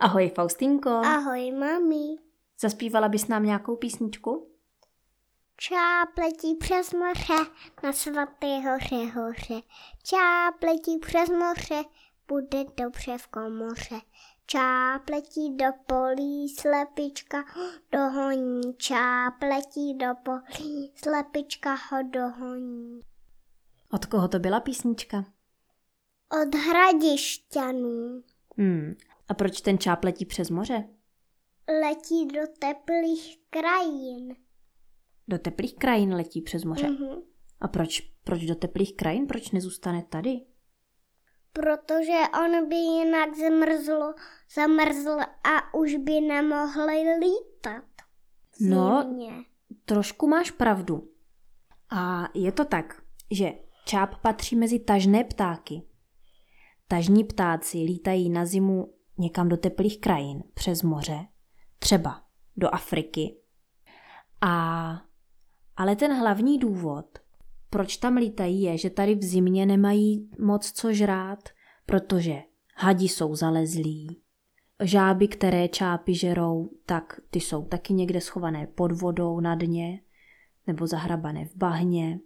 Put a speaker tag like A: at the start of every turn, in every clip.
A: Ahoj Faustinko.
B: Ahoj, mami.
A: Zaspívala bys nám nějakou písničku?
B: Čáp letí přes moře, na svaté hoře hoře. Čáp letí přes moře, bude dobře v komoře. Čáp letí do polí, slepička ho dohoní. Čáp letí do polí, slepička ho dohoní.
A: Od koho to byla písnička?
B: Od hradišťanů.
A: Hmm. A proč ten čáp letí přes moře?
B: Letí do teplých krajin.
A: Do teplých krajin letí přes moře.
B: Mhm.
A: A proč, proč do teplých krajin? Proč nezůstane tady?
B: Protože on by jinak zmrzl, zamrzl a už by nemohli lítat.
A: No. Trošku máš pravdu. A je to tak, že čáp patří mezi tažné ptáky. Tažní ptáci lítají na zimu někam do teplých krajin, přes moře, třeba do Afriky. A, ale ten hlavní důvod, proč tam lítají, je, že tady v zimě nemají moc co žrát, protože hadi jsou zalezlí, žáby, které čápy žerou, tak ty jsou taky někde schované pod vodou na dně nebo zahrabané v bahně.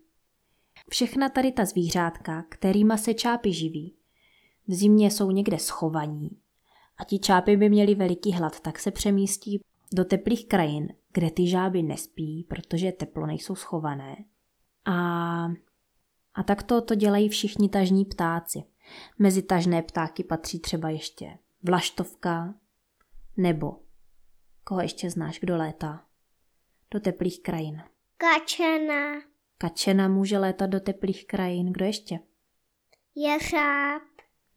A: Všechna tady ta zvířátka, kterýma se čápy živí, v zimě jsou někde schovaní a ti čápy by měli veliký hlad, tak se přemístí do teplých krajin, kde ty žáby nespí, protože teplo, nejsou schované. A, a tak to, to dělají všichni tažní ptáci. Mezi tažné ptáky patří třeba ještě vlaštovka, nebo koho ještě znáš, kdo létá? Do teplých krajin.
B: Kačena,
A: Kačena může létat do teplých krajin, kdo ještě?
B: jeřáb,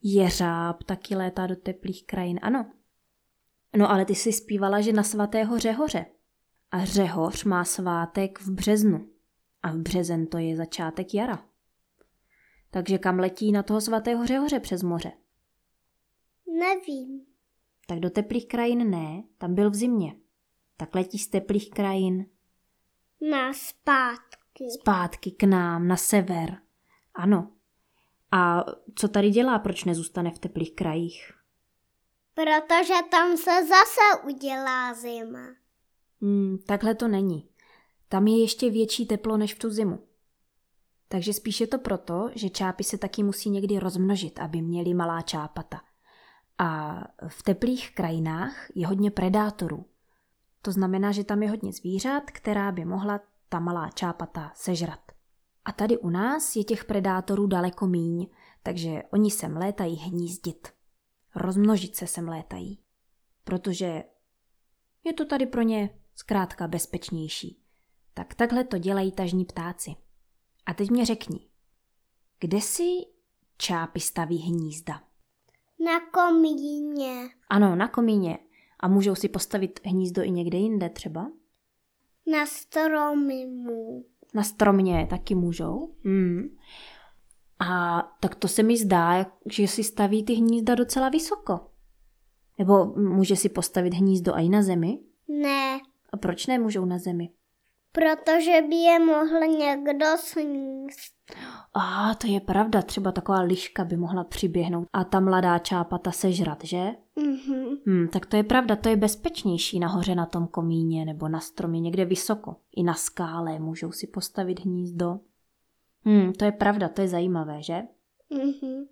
A: Jeřáb taky létá do teplých krajin, ano. No ale ty si zpívala, že na svatého Řehoře. A Řehoř má svátek v březnu. A v březen to je začátek jara. Takže kam letí na toho svatého Řehoře přes moře?
B: nevím.
A: Tak do teplých krajin ne, tam byl v zimě. Tak letí z teplých krajin
B: Na zpátky.
A: zpátky k nám, na sever. Ano. A co tady dělá, proč nezůstane v teplých krajích?
B: Protože tam se zase udělá zima.
A: Hmm, takhle to není. Tam je ještě větší teplo než v tu zimu. Takže spíš je to proto, že čápy se taky musí někdy rozmnožit, aby měly malá čápata. A v teplých krajinách je hodně predátorů. To znamená, že tam je hodně zvířat, která by mohla ta malá čápata sežrat. A tady u nás je těch predátorů daleko míň, takže oni sem létají hnízdit. Rozmnožit se sem létají. Protože je to tady pro ně zkrátka bezpečnější. Tak takhle to dělají tažní ptáci. A teď mě řekni, kde si čápy staví hnízda?
B: Na komíně.
A: Ano, na komíně. A můžou si postavit hnízdo i někde jinde třeba?
B: Na stromimu.
A: Na stromě taky můžou. Hmm. A tak to se mi zdá, že si staví ty hnízda docela vysoko. Nebo může si postavit hnízdo i na zemi?
B: Ne,
A: A proč nemůžou na zemi?
B: protože by je mohl někdo sníst.
A: A to je pravda, třeba taková liška by mohla přiběhnout a ta mladá čápata sežrat, že?
B: Mhm.
A: Hmm, tak to je pravda, to je bezpečnější nahoře na tom komíně nebo na stromě někde vysoko. I na skále můžou si postavit hnízdo. Hmm, to je pravda, to je zajímavé, že?
B: Mhm.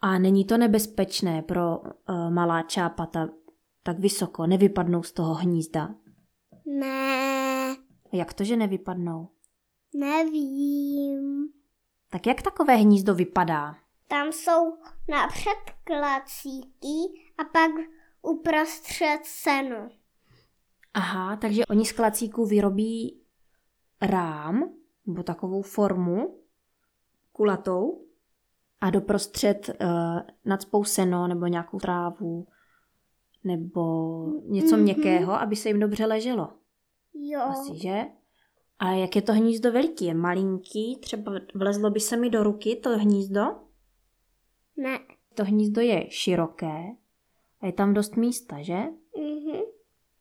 A: A není to nebezpečné pro uh, malá čápata tak vysoko, nevypadnou z toho hnízda.
B: Ne,
A: Jak to, že nevypadnou?
B: nevím.
A: Tak jak takové hnízdo vypadá?
B: Tam jsou napřed klacíky a pak uprostřed seno.
A: Aha, takže oni z klacíků vyrobí rám, nebo takovou formu, kulatou, a doprostřed uh, nadspou seno nebo nějakou trávu, nebo něco
B: Mhm.
A: měkkého, aby se jim dobře leželo.
B: Jo,
A: Asi, že? A jak je to hnízdo veliký? Je malinký? Třeba vlezlo by se mi do ruky to hnízdo?
B: ne.
A: To hnízdo je široké a je tam dost místa, že?
B: Mhm.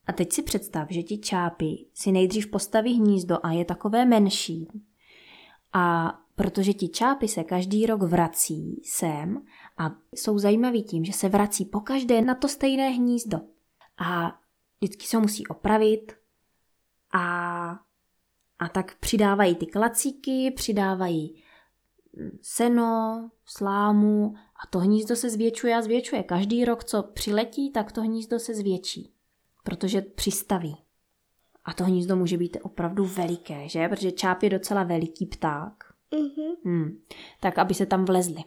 A: A teď si představ, že ti čápy si nejdřív postaví hnízdo a je takové menší. A protože ti čápy se každý rok vrací sem a jsou zajímaví tím, že se vrací po každé na to stejné hnízdo. A vždycky se musí opravit a, a tak přidávají ty klacíky, přidávají seno, slámu a to hnízdo se zvětšuje a zvětšuje. Každý rok, co přiletí, tak to hnízdo se zvětší, protože přistaví. A to hnízdo může být opravdu veliké, že? Protože čáp je docela veliký pták.
B: Mhm.
A: Hmm. Tak, aby se tam vlezli.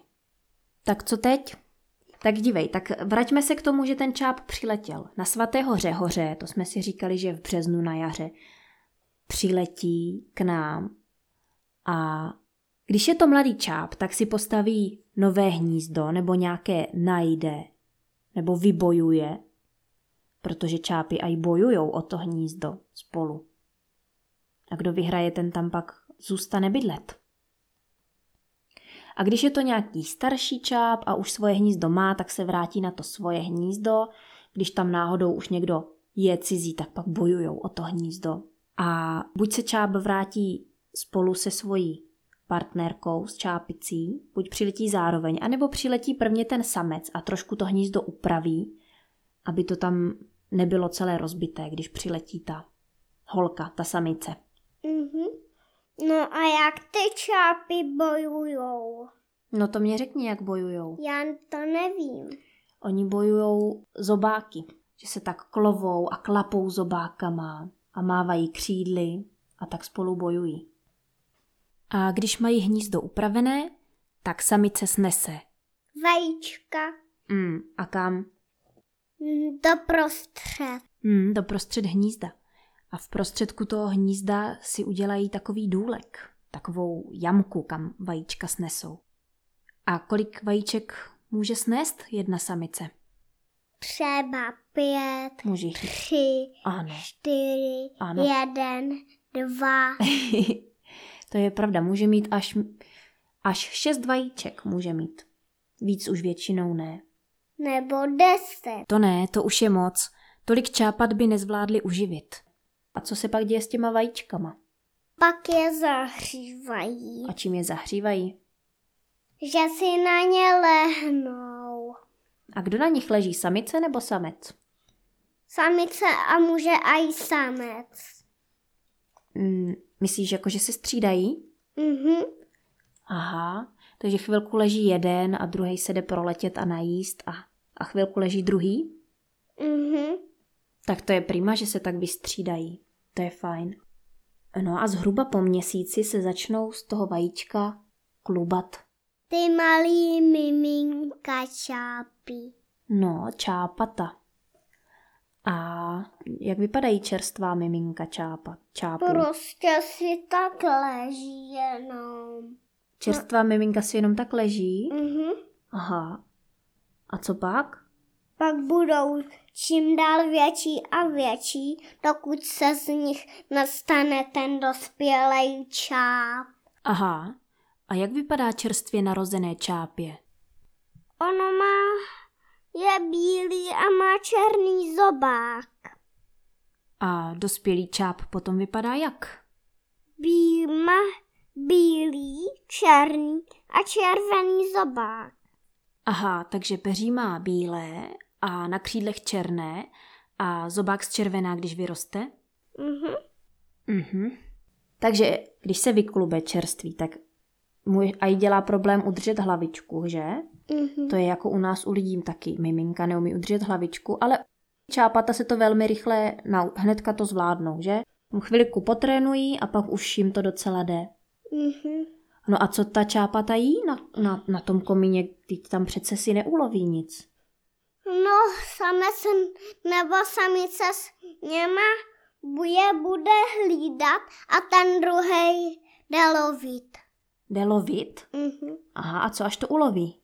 A: Tak co teď? Tak dívej, tak vraťme se k tomu, že ten čáp přiletěl. Na svatého Řehoře, to jsme si říkali, že v březnu na jaře, přiletí k nám a když je to mladý čáp, tak si postaví nové hnízdo nebo nějaké najde nebo vybojuje, protože čápy aj bojujou o to hnízdo spolu. A kdo vyhraje, ten tam pak zůstane bydlet. A když je to nějaký starší čáp a už svoje hnízdo má, tak se vrátí na to svoje hnízdo. Když tam náhodou už někdo je cizí, tak pak bojujou o to hnízdo. A buď se čáp vrátí spolu se svojí partnerkou s čápicí, buď přiletí zároveň, anebo přiletí prvně ten samec a trošku to hnízdo upraví, aby to tam nebylo celé rozbité, když přiletí ta holka, ta samice.
B: Mhm. No a jak ty čápy bojujou?
A: No to mě řekni, jak bojujou.
B: Já to nevím.
A: Oni bojujou zobáky, že se tak klovou a klapou zobákama a mávají křídly a tak spolu bojují. A když mají hnízdo upravené, tak samice snese.
B: Vajíčka
A: Mm, a kam?
B: mm, doprostřed.
A: Mm, do prostřed hnízda. A v prostředku toho hnízda si udělají takový důlek, takovou jamku, kam vajíčka snesou. A kolik vajíček může snést jedna samice?
B: Třeba pět,
A: Může
B: tři,
A: Ano.
B: čtyři,
A: Ano.
B: jeden, dva.
A: to je pravda, může mít až, až šest vajíček může mít. Víc už většinou ne.
B: nebo deset.
A: To ne, to už je moc. Tolik čápat by nezvládli uživit. A co se pak děje s těma vajíčkama?
B: Pak je zahřívají,
A: A čím je zahřívají?
B: že si na ně lehnou.
A: A kdo na nich leží, samice nebo samec?
B: Samice a muže a i samec.
A: Mm, myslíš, jako že se střídají?
B: Mhm.
A: Aha, takže chvilku leží jeden a druhý se jde proletět a najíst a, a chvilku leží druhý?
B: Mhm.
A: Tak to je prima, že se tak vystřídají. To je fajn. No a zhruba po měsíci se začnou z toho vajíčka klubat.
B: Ty malý miminka čápy.
A: No, čápata. A jak vypadají čerstvá miminka čápa, čápů?
B: Prostě si tak leží jenom.
A: Čerstvá miminka si jenom tak leží?
B: Mhm.
A: Aha. A co pak?
B: Pak budou čím dál větší a větší, dokud se z nich nastane ten dospělý čáp.
A: Aha. A jak vypadá čerstvě narozené čápě?
B: Ono má, je bílý a má černý zobák.
A: A dospělý čáp potom vypadá jak?
B: Bí, má bílý, černý a červený zobák.
A: Aha, takže peří má bílé a na křídlech černé a zobák zčervená, když vyroste?
B: Mhm.
A: Mhm. Takže když se vyklube čerství, tak mu aj dělá problém udržet hlavičku, že?
B: Mhm.
A: To je jako u nás u lidí taky. Miminka neumí udržet hlavičku, ale čápata se to velmi rychle, nau- hnedka to zvládnou, že? Chvilku potrénují a pak už jim to docela jde.
B: Mhm.
A: No a co ta čápata jí na, na, na tom komíně? Teď tam přece si neuloví nic.
B: No, samec nebo samice s něma je bude hlídat a ten druhý jde lovit.
A: Jde lovit?
B: Mhm.
A: Aha, a co až to uloví?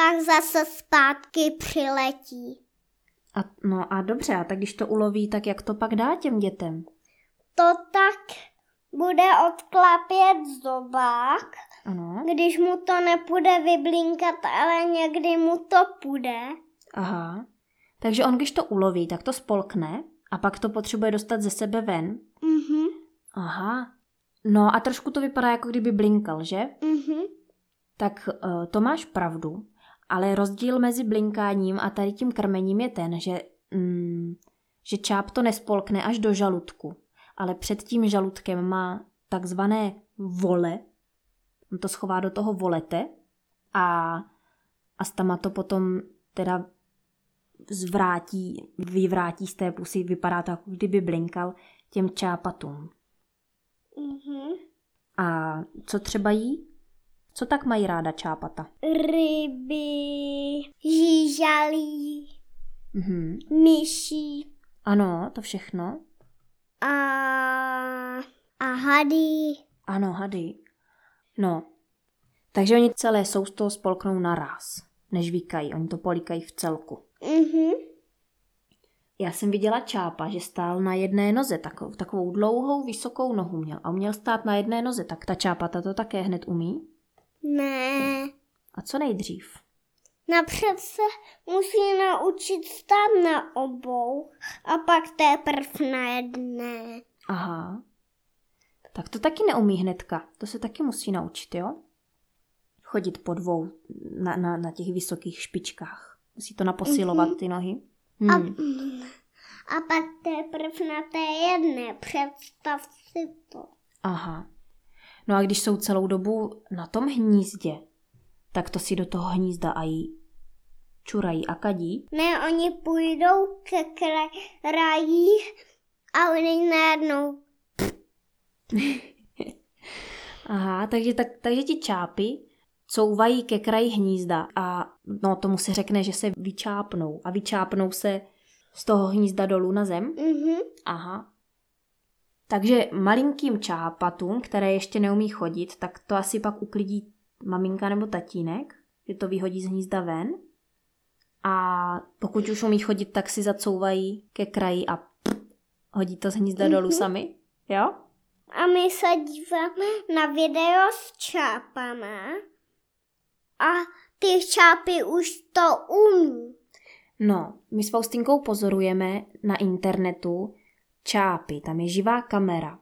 B: Tak zase zpátky přiletí.
A: A, no a dobře, a tak když to uloví, tak jak to pak dá těm dětem?
B: To tak bude odklapět zobák,
A: Ano.
B: když mu to nepůjde vyblinkat, ale někdy mu to půjde.
A: Aha. Takže on, když to uloví, tak to spolkne a pak to potřebuje dostat ze sebe ven.
B: Mhm.
A: Aha. No a trošku to vypadá, jako kdyby blinkal, že?
B: Mhm.
A: Tak uh, to máš pravdu, ale rozdíl mezi blinkáním a tady tím krmením je ten, že, mm, že čáp to nespolkne až do žaludku, ale před tím žaludkem má takzvané vole, on to schová do toho volete a, a stama to potom teda zvrátí, vyvrátí z té pusy, vypadá to, jako kdyby blinkal těm čápatům.
B: Mhm.
A: A co třeba jí? Co tak mají ráda čápata?
B: Ryby, žížalí,
A: Mhm.
B: myší
A: Ano, to všechno.
B: a, a hady.
A: Ano, hady. No, takže oni celé sousto spolknou naraz, než vykají. Oni to políkají v celku.
B: Mhm.
A: Já jsem viděla čápa, že stál na jedné noze, takovou, takovou dlouhou, vysokou nohu měl. A uměl stát na jedné noze, tak ta čápata to také hned umí.
B: Ne.
A: A co nejdřív?
B: Napřed se musí naučit stát na obou a pak teprve na jedné.
A: Aha. Tak to taky neumí hnedka. To se taky musí naučit, jo? Chodit po dvou na, na, na těch vysokých špičkách. Musí to naposilovat ty nohy.
B: A,
A: Hmm.
B: a pak teprve na té jedné. Představ si to.
A: Aha. No a když jsou celou dobu na tom hnízdě, tak to si do toho hnízda a jí čurají a kadí.
B: Ne, oni půjdou ke kraji a oni najednou
A: Aha, takže, tak, takže ti čápy couvají ke kraji hnízda a no tomu se řekne, že se vyčápnou a vyčápnou se z toho hnízda dolů na zem.
B: Mhm.
A: Aha. Takže malinkým čápatům, které ještě neumí chodit, tak to asi pak uklidí maminka nebo tatínek, že to vyhodí z hnízda ven. A pokud už umí chodit, tak si zacouvají ke kraji a hodí to z hnízda dolů
B: Mhm.
A: sami. Jo?
B: A my se díváme na video s čápama a ty čápy už to umí.
A: No, my s Faustinkou pozorujeme na internetu čápy, tam je živá kamera.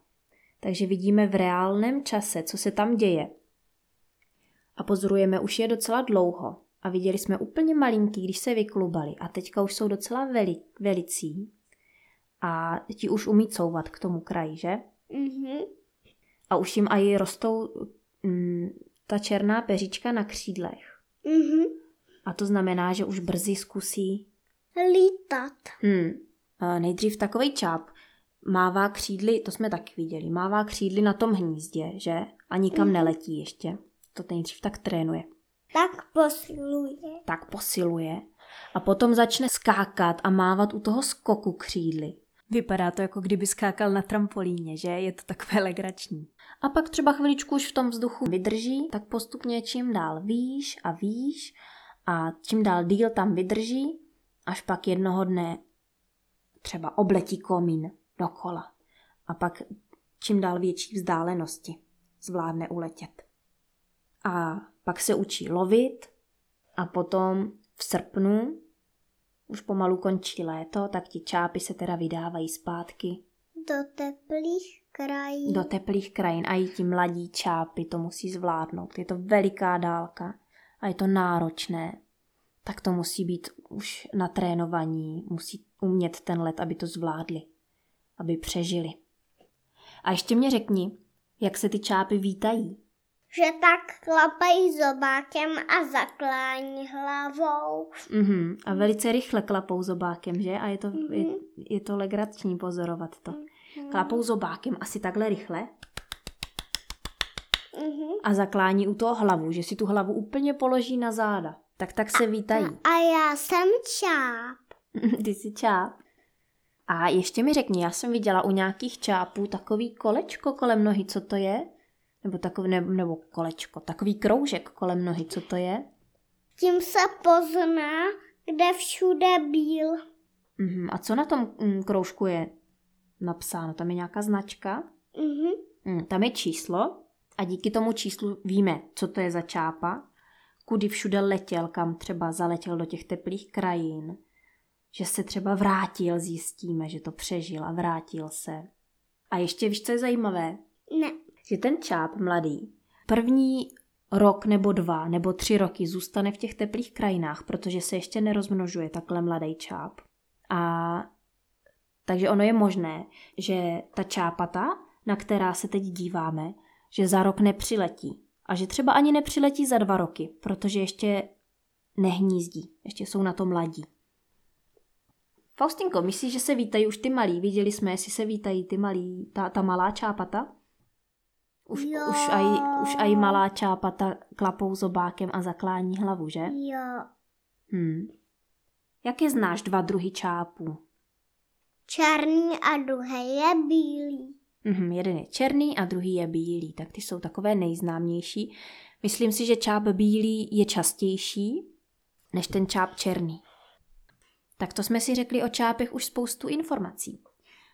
A: Takže vidíme v reálném čase, co se tam děje. A pozorujeme už je docela dlouho. A viděli jsme úplně malinký, když se vyklubali. A teďka už jsou docela veli, velicí. A ti už umí couvat k tomu kraji, že?
B: Mhm.
A: A už jim i rostou mm, ta černá peříčka na křídlech.
B: Mhm.
A: A to znamená, že už brzy zkusí
B: Lítat.
A: Hmm. A Nejdřív takový čáp mává křídly, to jsme taky viděli, mává křídly na tom hnízdě, že? A nikam neletí ještě. To nejdřív tak trénuje.
B: Tak posiluje.
A: Tak posiluje. A potom začne skákat a mávat u toho skoku křídly. Vypadá to, jako kdyby skákal na trampolíně, že? Je to takové legrační. A pak třeba chviličku už v tom vzduchu vydrží, tak postupně čím dál výš a výš a čím dál díl tam vydrží, až pak jednoho dne třeba obletí komín dokola. A pak čím dál větší vzdálenosti zvládne uletět. A pak se učí lovit a potom v srpnu, už pomalu končí léto, tak ti čápy se teda vydávají zpátky
B: Do teplých krají.
A: do teplých krajin a i ti mladí čápy to musí zvládnout. Je to veliká dálka a je to náročné. Tak to musí být už na trénovaní, musí umět ten let, aby to zvládli, aby přežili. A ještě mě řekni, jak se ty čápy vítají.
B: Že tak klapají zobákem a zaklání hlavou.
A: Mhm. A velice rychle klapou zobákem, že? A je to, je, je to legrační pozorovat to. Klapou zobákem asi takhle rychle
B: Mhm.
A: a zaklání u toho hlavu, že si tu hlavu úplně položí na záda. Tak tak se vítají.
B: A já jsem čáp.
A: Ty jsi čáp. A ještě mi řekni, já jsem viděla u nějakých čápů takový kolečko kolem nohy, co to je? Nebo takový, nebo, nebo kolečko, takový kroužek kolem nohy, co to je?
B: Tím se pozná, kde všude byl.
A: Mhm. A co na tom mm, kroužku je napsáno? Tam je nějaká značka?
B: Mhm.
A: Mm, tam je číslo a díky tomu číslu víme, co to je za čápa, kudy všude letěl, kam třeba zaletěl do těch teplých krajin, že se třeba vrátil, zjistíme, že to přežil a vrátil se. A ještě víš, co je zajímavé?
B: Ne.
A: že ten čáp mladý první rok nebo dva nebo tři roky zůstane v těch teplých krajinách, protože se ještě nerozmnožuje takhle mladý čáp. A takže ono je možné, že ta čápata, na která se teď díváme, že za rok nepřiletí. A že třeba ani nepřiletí za dva roky, protože ještě nehnízdí, ještě jsou na to mladí. Faustinko, myslíš, že se vítají už ty malí? Viděli jsme, jestli se vítají ty malí, ta, ta malá čápata? Už,
B: Jo.
A: už, aj, už aj malá čápata klapou zobákem a zaklání hlavu, že?
B: Jo.
A: Hm. Jaké znáš dva druhy čápů?
B: Černý a druhý je bílý.
A: Mhm, jeden je černý a druhý je bílý, tak ty jsou takové nejznámější. Myslím si, že čáp bílý je častější než ten čáp černý. Tak to jsme si řekli o čápech už spoustu informací.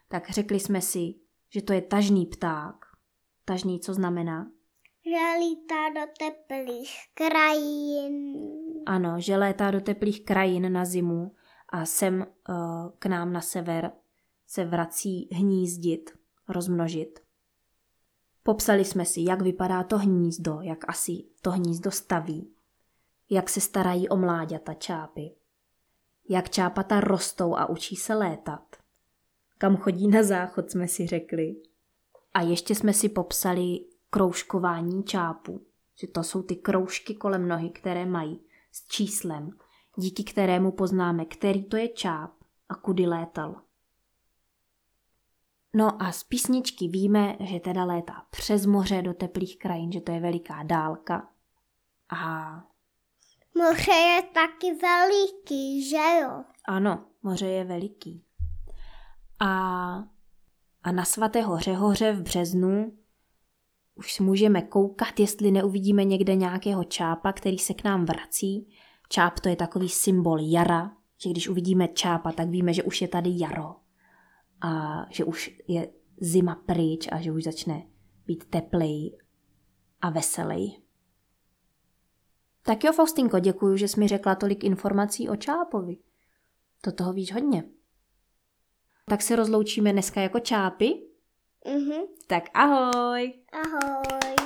A: Tak řekli jsme si, že to je tažný pták. Tažný co znamená?
B: Že lítá do teplých krajin.
A: Ano, že létá do teplých krajin na zimu a sem uh, k nám na sever se vrací hnízdit, rozmnožit. Popsali jsme si, jak vypadá to hnízdo, jak asi to hnízdo staví, jak se starají o mláďata čápy, jak čápata rostou a učí se létat, kam chodí na záchod, jsme si řekli. A ještě jsme si popsali kroužkování čápů, že to jsou ty kroužky kolem nohy, které mají s číslem, díky kterému poznáme, který to je čáp a kudy létal. No a z písničky víme, že teda létá přes moře do teplých krajin, že to je veliká dálka. A
B: Moře je taky veliký, že jo?
A: ano, moře je veliký. A, a na svaté Řehoře v březnu už můžeme koukat, jestli neuvidíme někde nějakého čápa, který se k nám vrací. Čáp to je takový symbol jara, že když uvidíme čápa, tak víme, že už je tady jaro a že už je zima pryč a že už začne být teplej a veselej. Tak jo, Faustinko, děkuji, že jsi mi řekla tolik informací o Čápovi. To toho víš hodně. Tak se rozloučíme dneska jako čápy.
B: Mhm.
A: Tak ahoj!
B: Ahoj.